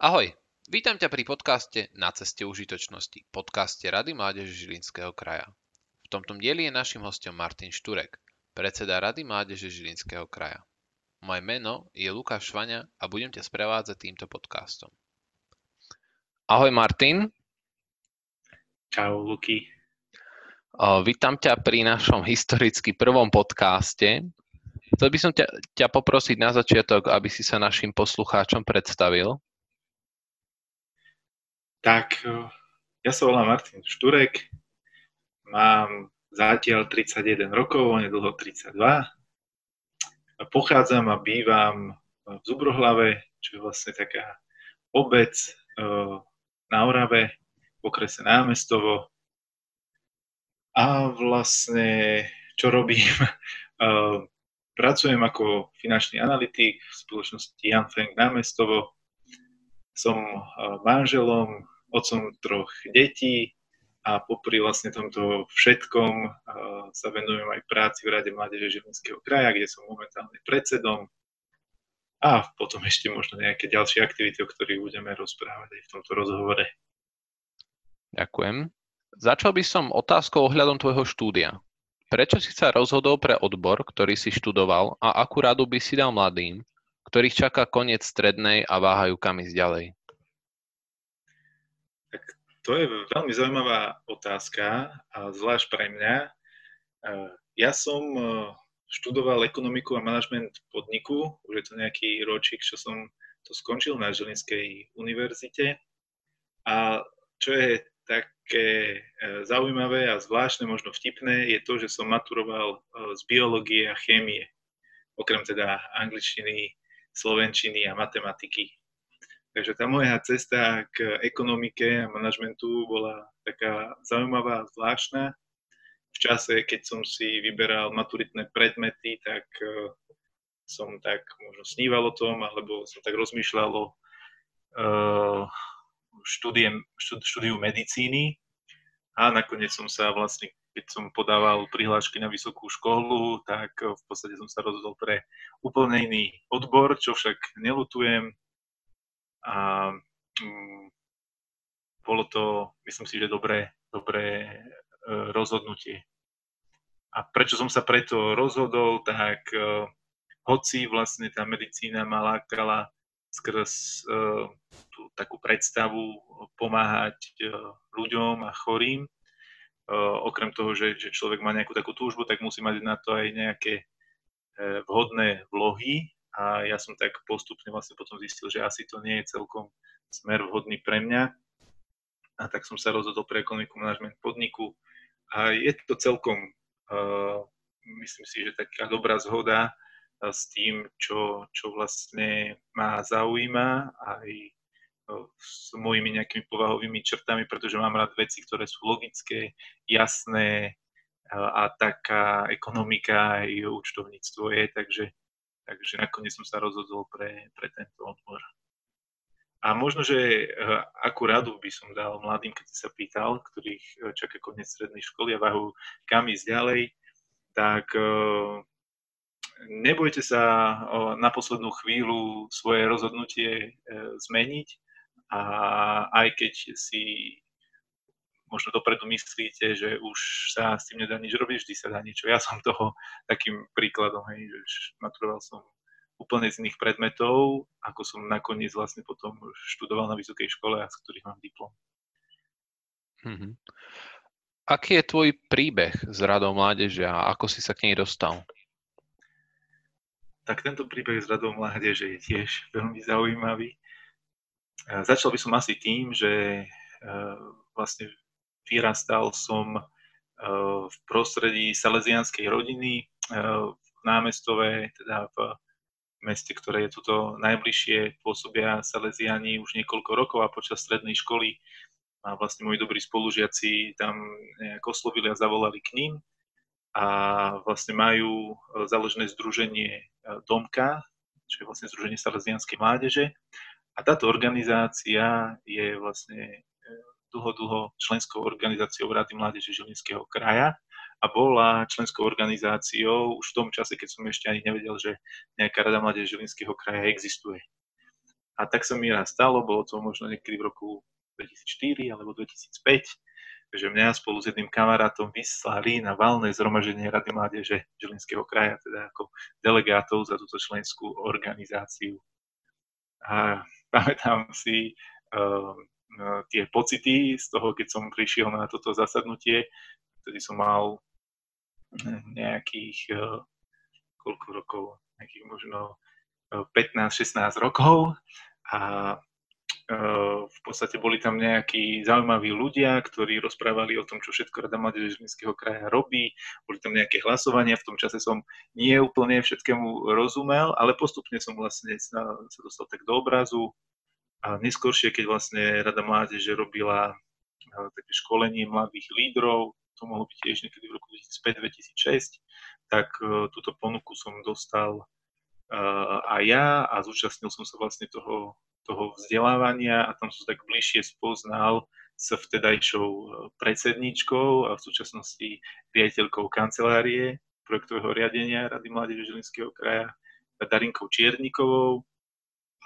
Ahoj, vítam ťa pri podcaste Na ceste užitočnosti, podcaste Rady Mládeže Žilinského kraja. V tomto dieli je našim hostom Martin Šturek, predseda Rady Mládeže Žilinského kraja. Moje meno je Lukáš Švaňa a budem ťa sprevádzať týmto podcastom. Ahoj Martin. Čau Luky. vítam ťa pri našom historicky prvom podcaste. Chcel by som ťa, ťa poprosiť na začiatok, aby si sa našim poslucháčom predstavil. Tak, ja sa volám Martin Šturek, mám zatiaľ 31 rokov, onedlho 32. Pochádzam a bývam v Zubrohlave, čo je vlastne taká obec na Orave, v okrese Námestovo. A vlastne, čo robím? Pracujem ako finančný analytik v spoločnosti Jan Frank Námestovo. Som manželom otcom troch detí a popri vlastne tomto všetkom sa venujem aj práci v Rade Mládeže Žilinského kraja, kde som momentálne predsedom a potom ešte možno nejaké ďalšie aktivity, o ktorých budeme rozprávať aj v tomto rozhovore. Ďakujem. Začal by som otázkou ohľadom tvojho štúdia. Prečo si sa rozhodol pre odbor, ktorý si študoval a akú radu by si dal mladým, ktorých čaká koniec strednej a váhajú kam ísť ďalej? To je veľmi zaujímavá otázka, a zvlášť pre mňa. Ja som e, študoval ekonomiku a manažment podniku, už je to nejaký ročík, čo som to skončil na Žilinskej univerzite. A čo je také e, zaujímavé a zvláštne, možno vtipné, je to, že som maturoval e, z biológie a chémie, okrem teda angličtiny, slovenčiny a matematiky. Takže tá moja cesta k ekonomike a manažmentu bola taká zaujímavá a zvláštna. V čase, keď som si vyberal maturitné predmety, tak uh, som tak možno sníval o tom, alebo som tak rozmýšľal o štúdiem, štúdiu medicíny a nakoniec som sa vlastne, keď som podával prihlášky na vysokú školu, tak v podstate som sa rozhodol pre úplne iný odbor, čo však nelutujem, a um, bolo to, myslím si, že dobré, dobré uh, rozhodnutie. A prečo som sa preto rozhodol, tak uh, hoci vlastne tá medicína ma lákala skrz uh, tú takú predstavu pomáhať ľuďom a chorým, okrem toho, že, že človek má nejakú takú túžbu, tak musí mať na to aj nejaké uh, vhodné vlohy. A ja som tak postupne vlastne potom zistil, že asi to nie je celkom smer vhodný pre mňa. A tak som sa rozhodol pre ekonomiku manažment podniku. A je to celkom, uh, myslím si, že taká dobrá zhoda uh, s tým, čo, čo vlastne ma zaujíma. Aj s mojimi nejakými povahovými črtami, pretože mám rád veci, ktoré sú logické, jasné a taká ekonomika aj účtovníctvo je, takže Takže nakoniec som sa rozhodol pre, pre tento odbor. A možno, že eh, akú radu by som dal mladým, keď si sa pýtal, ktorých čaká koniec strednej školy a váhu kam ísť ďalej, tak nebojte sa na poslednú chvíľu svoje rozhodnutie zmeniť a aj keď si možno dopredu myslíte, že už sa s tým nedá nič robiť, vždy sa dá niečo. Ja som toho takým príkladom, hej, že maturoval som úplne z iných predmetov, ako som nakoniec vlastne potom študoval na vysokej škole a z ktorých mám diplom. Mm-hmm. Aký je tvoj príbeh s Radou mládeže a ako si sa k nej dostal? Tak tento príbeh s Radou mládeže je tiež veľmi zaujímavý. Začal by som asi tým, že vlastne vyrastal som eh, v prostredí salesianskej rodiny v námestove, teda v meste, ktoré je tuto najbližšie, pôsobia Salesiani už niekoľko rokov a počas strednej školy a vlastne moji dobrí spolužiaci tam nejak oslovili a zavolali k ním a vlastne majú založené združenie Domka, čo je vlastne združenie Salesianskej mládeže. A táto organizácia je vlastne dlho, dlho členskou organizáciou Rady mládeže Žilinského kraja a bola členskou organizáciou už v tom čase, keď som ešte ani nevedel, že nejaká Rada mládeže Žilinského kraja existuje. A tak sa mi raz stalo, bolo to možno niekedy v roku 2004 alebo 2005, že mňa spolu s jedným kamarátom vyslali na valné zhromaždenie Rady mládeže Žilinského kraja, teda ako delegátov za túto členskú organizáciu. A pamätám si uh, tie pocity z toho, keď som prišiel na toto zasadnutie, vtedy som mal nejakých uh, koľko rokov, nejakých možno 15-16 rokov. A e, v podstate boli tam nejakí zaujímaví ľudia, ktorí rozprávali o tom, čo všetko Rada Mládeže Žilinského kraja robí. Boli tam nejaké hlasovania, v tom čase som nie úplne všetkému rozumel, ale postupne som vlastne sa, sa dostal tak do obrazu. A neskôršie, keď vlastne Rada Mládeže robila e, také školenie mladých lídrov, to mohlo byť tiež niekedy v roku 2005-2006, tak e, túto ponuku som dostal a ja a zúčastnil som sa vlastne toho, toho vzdelávania a tam som tak bližšie spoznal s vtedajšou e, predsedničkou a v súčasnosti riaditeľkou kancelárie projektového riadenia Rady mládeže Žilinského kraja Darinkou Čiernikovou.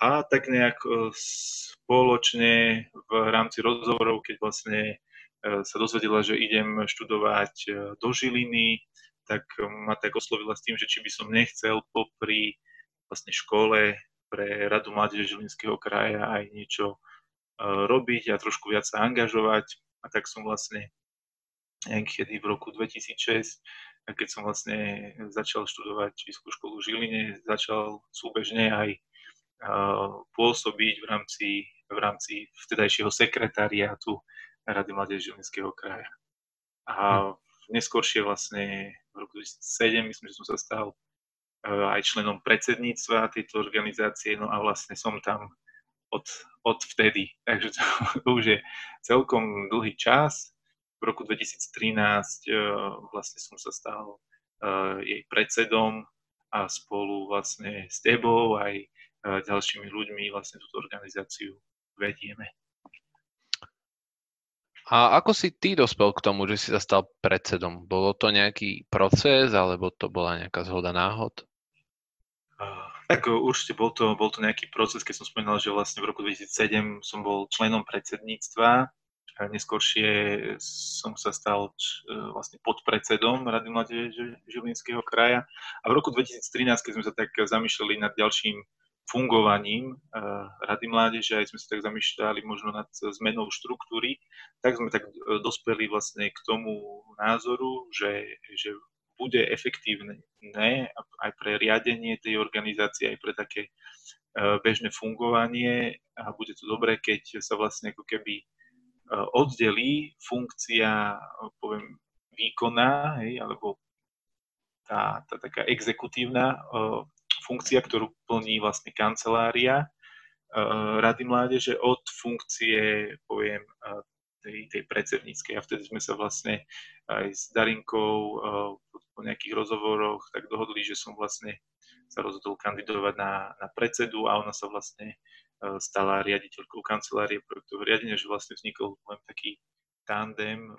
A tak nejak e, spoločne v rámci rozhovorov, keď vlastne e, sa dozvedela, že idem študovať do Žiliny, tak ma tak oslovila s tým, že či by som nechcel popri vlastne škole pre Radu mládeže Žilinského kraja aj niečo e, robiť a trošku viac sa angažovať. A tak som vlastne niekedy v roku 2006, keď som vlastne začal študovať Vysokú školu v Žiline, začal súbežne aj e, pôsobiť v rámci, v rámci vtedajšieho sekretariátu Rady mládeže Žilinského kraja. A hm. neskôršie vlastne v roku 2007, myslím, že som sa stal aj členom predsedníctva tejto organizácie, no a vlastne som tam od, od vtedy. Takže to, to už je celkom dlhý čas. V roku 2013 eh, vlastne som sa stal eh, jej predsedom a spolu vlastne s tebou aj ďalšími ľuďmi vlastne túto organizáciu vedieme. A ako si ty dospel k tomu, že si sa stal predsedom? Bolo to nejaký proces, alebo to bola nejaká zhoda náhod? Tak určite bol to, bol to nejaký proces, keď som spomínal, že vlastne v roku 2007 som bol členom predsedníctva a neskôršie som sa stal e, vlastne podpredsedom Rady mládeže Žilinského kraja. A v roku 2013, keď sme sa tak zamýšľali nad ďalším fungovaním uh, Rady mládeže, aj sme sa tak zamýšľali možno nad zmenou štruktúry, tak sme tak e, dospeli vlastne k tomu názoru, že, že bude efektívne aj pre riadenie tej organizácie, aj pre také e, bežné fungovanie. A bude to dobré, keď sa vlastne ako keby e, oddelí funkcia, poviem, výkonná, hej, alebo tá, tá taká exekutívna uh, funkcia, ktorú plní vlastne kancelária Rady mládeže od funkcie, poviem, tej, tej predsedníckej. A vtedy sme sa vlastne aj s Darinkou uh, po nejakých rozhovoroch tak dohodli, že som vlastne sa rozhodol kandidovať na, na predsedu a ona sa vlastne e, stala riaditeľkou kancelárie projektového riadenia, že vlastne vznikol len taký tandem.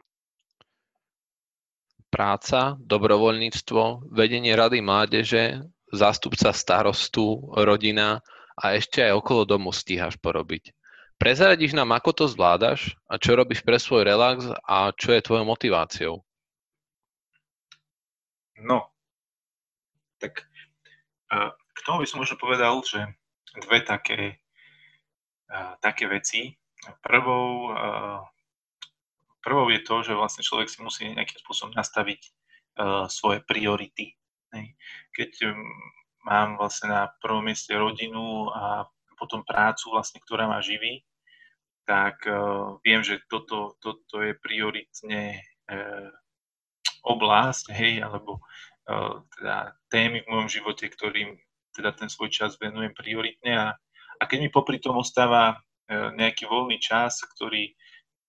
Práca, dobrovoľníctvo, vedenie rady mládeže, zástupca starostu, rodina a ešte aj okolo domu stíhaš porobiť. Prezradíš nám, ako to zvládaš a čo robíš pre svoj relax a čo je tvojou motiváciou? No, tak k tomu by som možno povedal, že dve také, také veci. Prvou, prvou je to, že vlastne človek si musí nejakým spôsobom nastaviť svoje priority. Keď mám vlastne na prvom mieste rodinu a potom prácu, vlastne, ktorá ma živí, tak uh, viem, že toto, toto je prioritne uh, oblasť, hej, alebo uh, teda témy v mojom živote, ktorým teda ten svoj čas venujem prioritne. A, a keď mi popri tom ostáva nejaký voľný čas, ktorý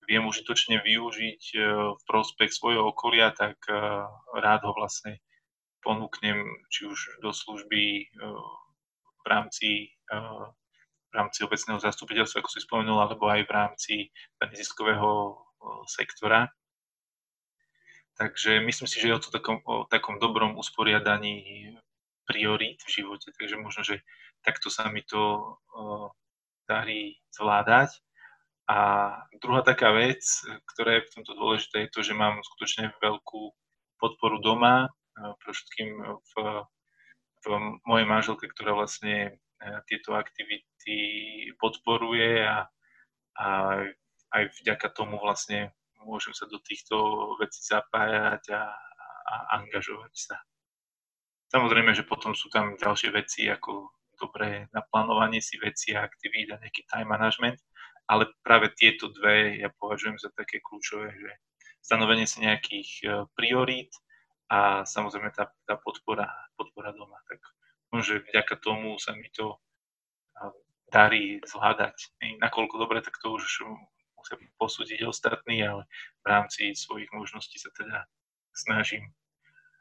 viem užitočne využiť v prospech svojho okolia, tak rád ho vlastne ponúknem či už do služby v rámci v rámci obecného zastupiteľstva, ako si spomenul, alebo aj v rámci neziskového sektora. Takže myslím si, že je o, to takom, o takom dobrom usporiadaní priorít v živote, takže možno, že takto sa mi to darí zvládať. A druhá taká vec, ktorá je v tomto dôležité, je to, že mám skutočne veľkú podporu doma, pre všetkým v, v mojej manželke, ktorá vlastne tieto aktivity podporuje a, a aj vďaka tomu vlastne môžem sa do týchto vecí zapájať a, a angažovať sa. Samozrejme, že potom sú tam ďalšie veci ako dobré naplánovanie si veci a aktivít a nejaký time management, ale práve tieto dve ja považujem za také kľúčové, že stanovenie si nejakých e, priorít a samozrejme tá, tá podpora, podpora doma. Tak možno, že vďaka tomu sa mi to darí zvládať. Nakoľko dobre, tak to už musia posúdiť ostatní, ale v rámci svojich možností sa teda snažím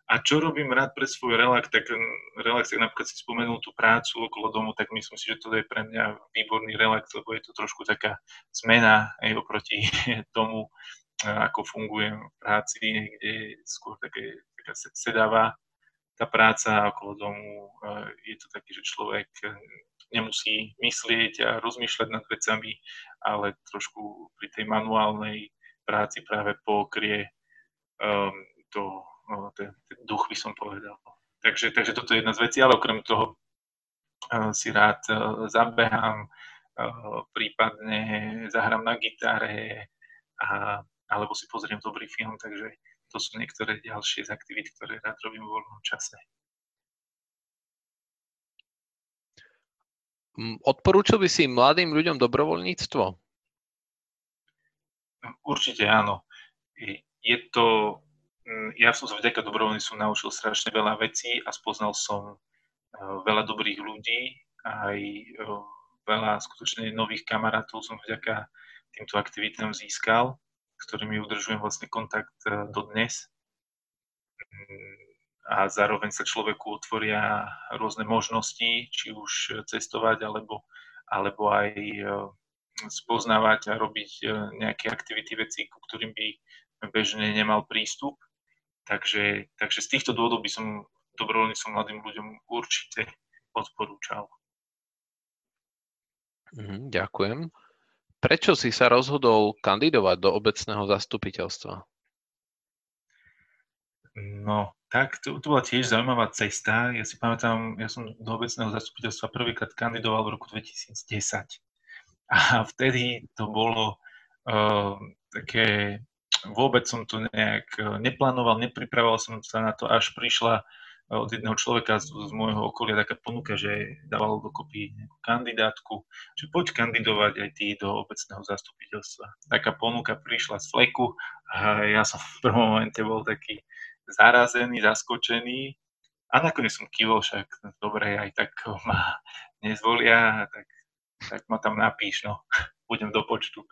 a čo robím rád pre svoj relax, tak relax, tak napríklad si spomenul tú prácu okolo domu, tak myslím si, že to je pre mňa výborný relax, lebo je to trošku taká zmena aj oproti tomu, ako fungujem v práci, kde je skôr také, taká sedáva tá práca okolo domu. Je to taký, že človek nemusí myslieť a rozmýšľať nad vecami, ale trošku pri tej manuálnej práci práve pokrie um, to No, ten, ten duch by som povedal. Takže, takže toto je jedna z vecí, ale okrem toho uh, si rád uh, zabehám, uh, prípadne zahrám na gitare, a, alebo si pozriem dobrý film, takže to sú niektoré ďalšie z aktivít, ktoré rád robím vo voľnom čase. Odporúčil by si mladým ľuďom dobrovoľníctvo? Určite áno. Je to ja som sa vďaka dobrovoľníctvu naučil strašne veľa vecí a spoznal som eh, veľa dobrých ľudí, aj eh, veľa skutočne nových kamarátov som vďaka týmto aktivitám získal, s ktorými udržujem vlastne kontakt eh, dodnes. A zároveň sa človeku otvoria rôzne možnosti, či už cestovať, alebo, alebo aj spoznávať a robiť nejaké aktivity, veci, ku ktorým by bežne nemal prístup. Takže, takže z týchto dôvodov by som dobrovoľníctvom mladým ľuďom určite odporúčal. Mm, ďakujem. Prečo si sa rozhodol kandidovať do obecného zastupiteľstva? No, tak to, to bola tiež zaujímavá cesta. Ja si pamätám, ja som do obecného zastupiteľstva prvýkrát kandidoval v roku 2010. A vtedy to bolo uh, také vôbec som to nejak e, neplánoval, nepripravoval som sa na to, až prišla e, od jedného človeka z, z môjho okolia taká ponuka, že dával dokopy nejakú kandidátku, že poď kandidovať aj ty do obecného zastupiteľstva. Taká ponuka prišla z fleku a ja som v prvom momente bol taký zarazený, zaskočený a nakoniec som kývol, však dobre, aj tak ma nezvolia, tak, tak ma tam napíš, no, budem do počtu.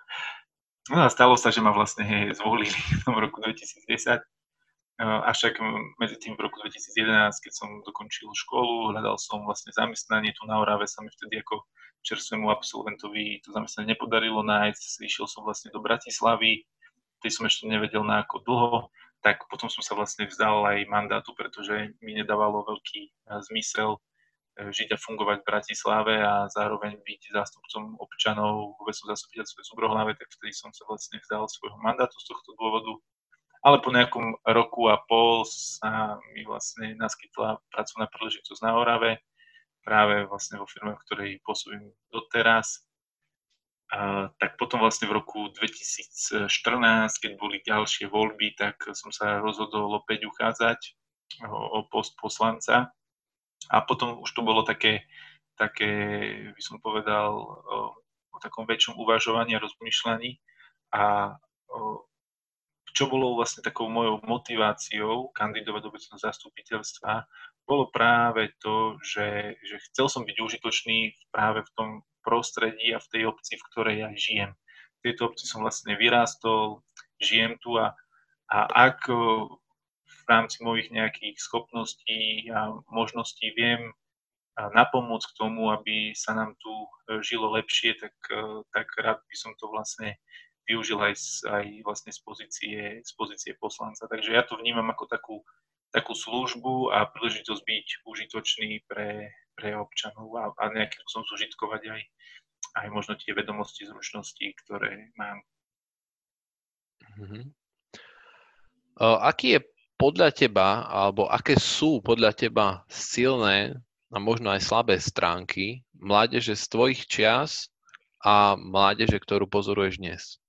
No a stalo sa, že ma vlastne zvolili v tom roku 2010. Avšak medzi tým v roku 2011, keď som dokončil školu, hľadal som vlastne zamestnanie tu na Orave, sa mi vtedy ako čerstvému absolventovi to zamestnanie nepodarilo nájsť. Išiel som vlastne do Bratislavy, tej som ešte nevedel na ako dlho, tak potom som sa vlastne vzdal aj mandátu, pretože mi nedávalo veľký zmysel E, žiť a fungovať v Bratislave a zároveň byť zástupcom občanov v obecnom zastupiteľstve Zubrohlave, tak vtedy som sa vlastne vzdal svojho mandátu z tohto dôvodu. Ale po nejakom roku a pol sa mi vlastne naskytla pracovná príležitosť na Orave, práve vlastne vo firme, v ktorej pôsobím doteraz. Tak potom vlastne v roku 2014, keď boli ďalšie voľby, tak som sa rozhodol opäť uchádzať o post poslanca a potom už to bolo také, také by som povedal, o, o takom väčšom uvažovaní a rozmýšľaní. A o, čo bolo vlastne takou mojou motiváciou kandidovať do obecného zastupiteľstva, bolo práve to, že, že chcel som byť užitočný práve v tom prostredí a v tej obci, v ktorej ja žijem. V tejto obci som vlastne vyrástol, žijem tu a, a ak v rámci mojich nejakých schopností a možností viem napomôcť k tomu, aby sa nám tu e, žilo lepšie, tak, e, tak rád by som to vlastne využil aj, z, aj vlastne z pozície, z pozície poslanca. Takže ja to vnímam ako takú, takú službu a príležitosť byť užitočný pre, pre občanov a, a nejakým som zužitkovať aj, aj možno tie vedomosti, zručnosti, ktoré mám. Mm-hmm. Aký je podľa teba, alebo aké sú podľa teba silné a možno aj slabé stránky mládeže z tvojich čias a mládeže, ktorú pozoruješ dnes?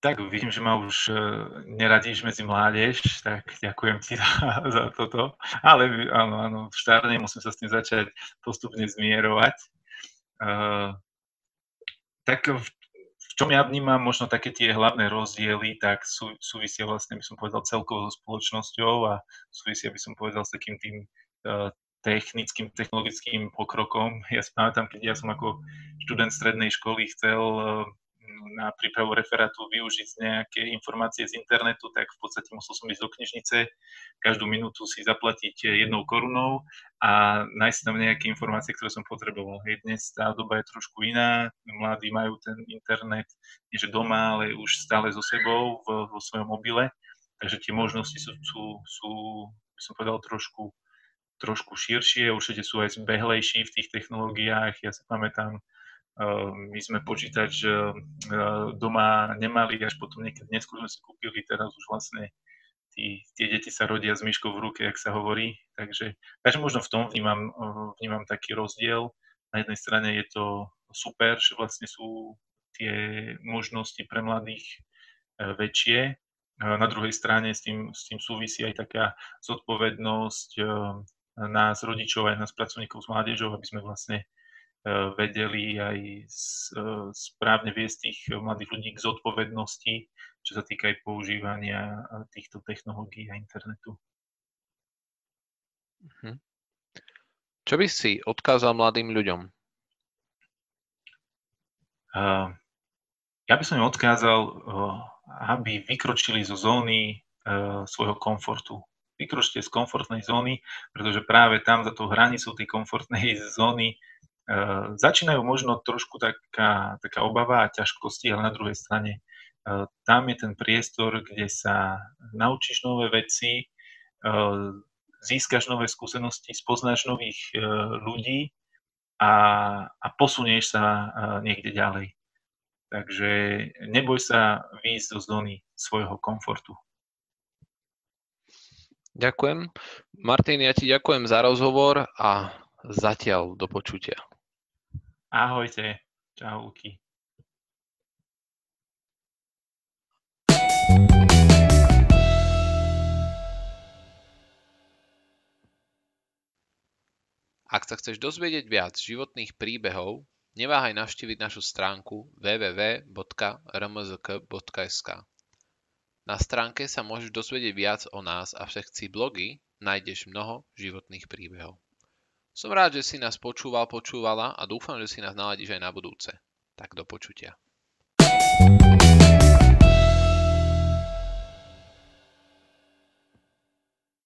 Tak vidím, že ma už e, neradíš medzi mládež, tak ďakujem ti za, za toto. Ale áno, áno, v štárne musím sa s tým začať postupne zmierovať. Uh, tak v, v čom ja vnímam možno také tie hlavné rozdiely, tak sú, súvisia vlastne, by som povedal, celkovo so spoločnosťou a súvisia, by som povedal, s takým tým uh, technickým, technologickým pokrokom. Ja si pamätám, keď ja som ako študent strednej školy chcel uh, na prípravu referátu využiť nejaké informácie z internetu, tak v podstate musel som ísť do knižnice, každú minútu si zaplatiť jednou korunou a nájsť tam nejaké informácie, ktoré som potreboval. Hej, dnes tá doba je trošku iná, mladí majú ten internet, nie že doma, ale už stále so sebou vo, vo svojom mobile, takže tie možnosti sú, sú, sú by som povedal, trošku trošku širšie, určite sú aj zbehlejší v tých technológiách. Ja si pamätám, my sme počítač doma nemali, až potom niekedy neskôr sme si kúpili, teraz už vlastne tí, tie deti sa rodia s myškou v ruke, jak sa hovorí. Takže, takže možno v tom vnímam, vnímam taký rozdiel. Na jednej strane je to super, že vlastne sú tie možnosti pre mladých väčšie. Na druhej strane s tým, s tým súvisí aj taká zodpovednosť nás, rodičov, aj nás, pracovníkov s mládežou, aby sme vlastne vedeli aj e, správne viesť tých mladých ľudí k zodpovednosti, čo sa týka aj používania e, týchto technológií a internetu. Mhm. Čo by si odkázal mladým ľuďom? Ja by som im odkázal, aby vykročili zo zóny svojho komfortu. Vykročte z komfortnej zóny, pretože práve tam za tou hranicou tej komfortnej zóny začínajú možno trošku taká, taká obava a ťažkosti, ale na druhej strane ehm, tam je ten priestor, kde sa naučíš nové veci, ehm, získaš nové skúsenosti, spoznáš nových ľudí a, a posunieš sa niekde ďalej. Takže neboj sa výjsť do zóny svojho komfortu. Ďakujem. Martin, ja ti ďakujem za rozhovor a zatiaľ do počutia. Ahojte. Čau, Luky. Ak sa chceš dozvedieť viac životných príbehov, neváhaj navštíviť našu stránku www.rmzk.sk. Na stránke sa môžeš dozvedieť viac o nás a v sekcii blogy nájdeš mnoho životných príbehov. Som rád, že si nás počúval, počúvala a dúfam, že si nás naladíš aj na budúce. Tak do počutia.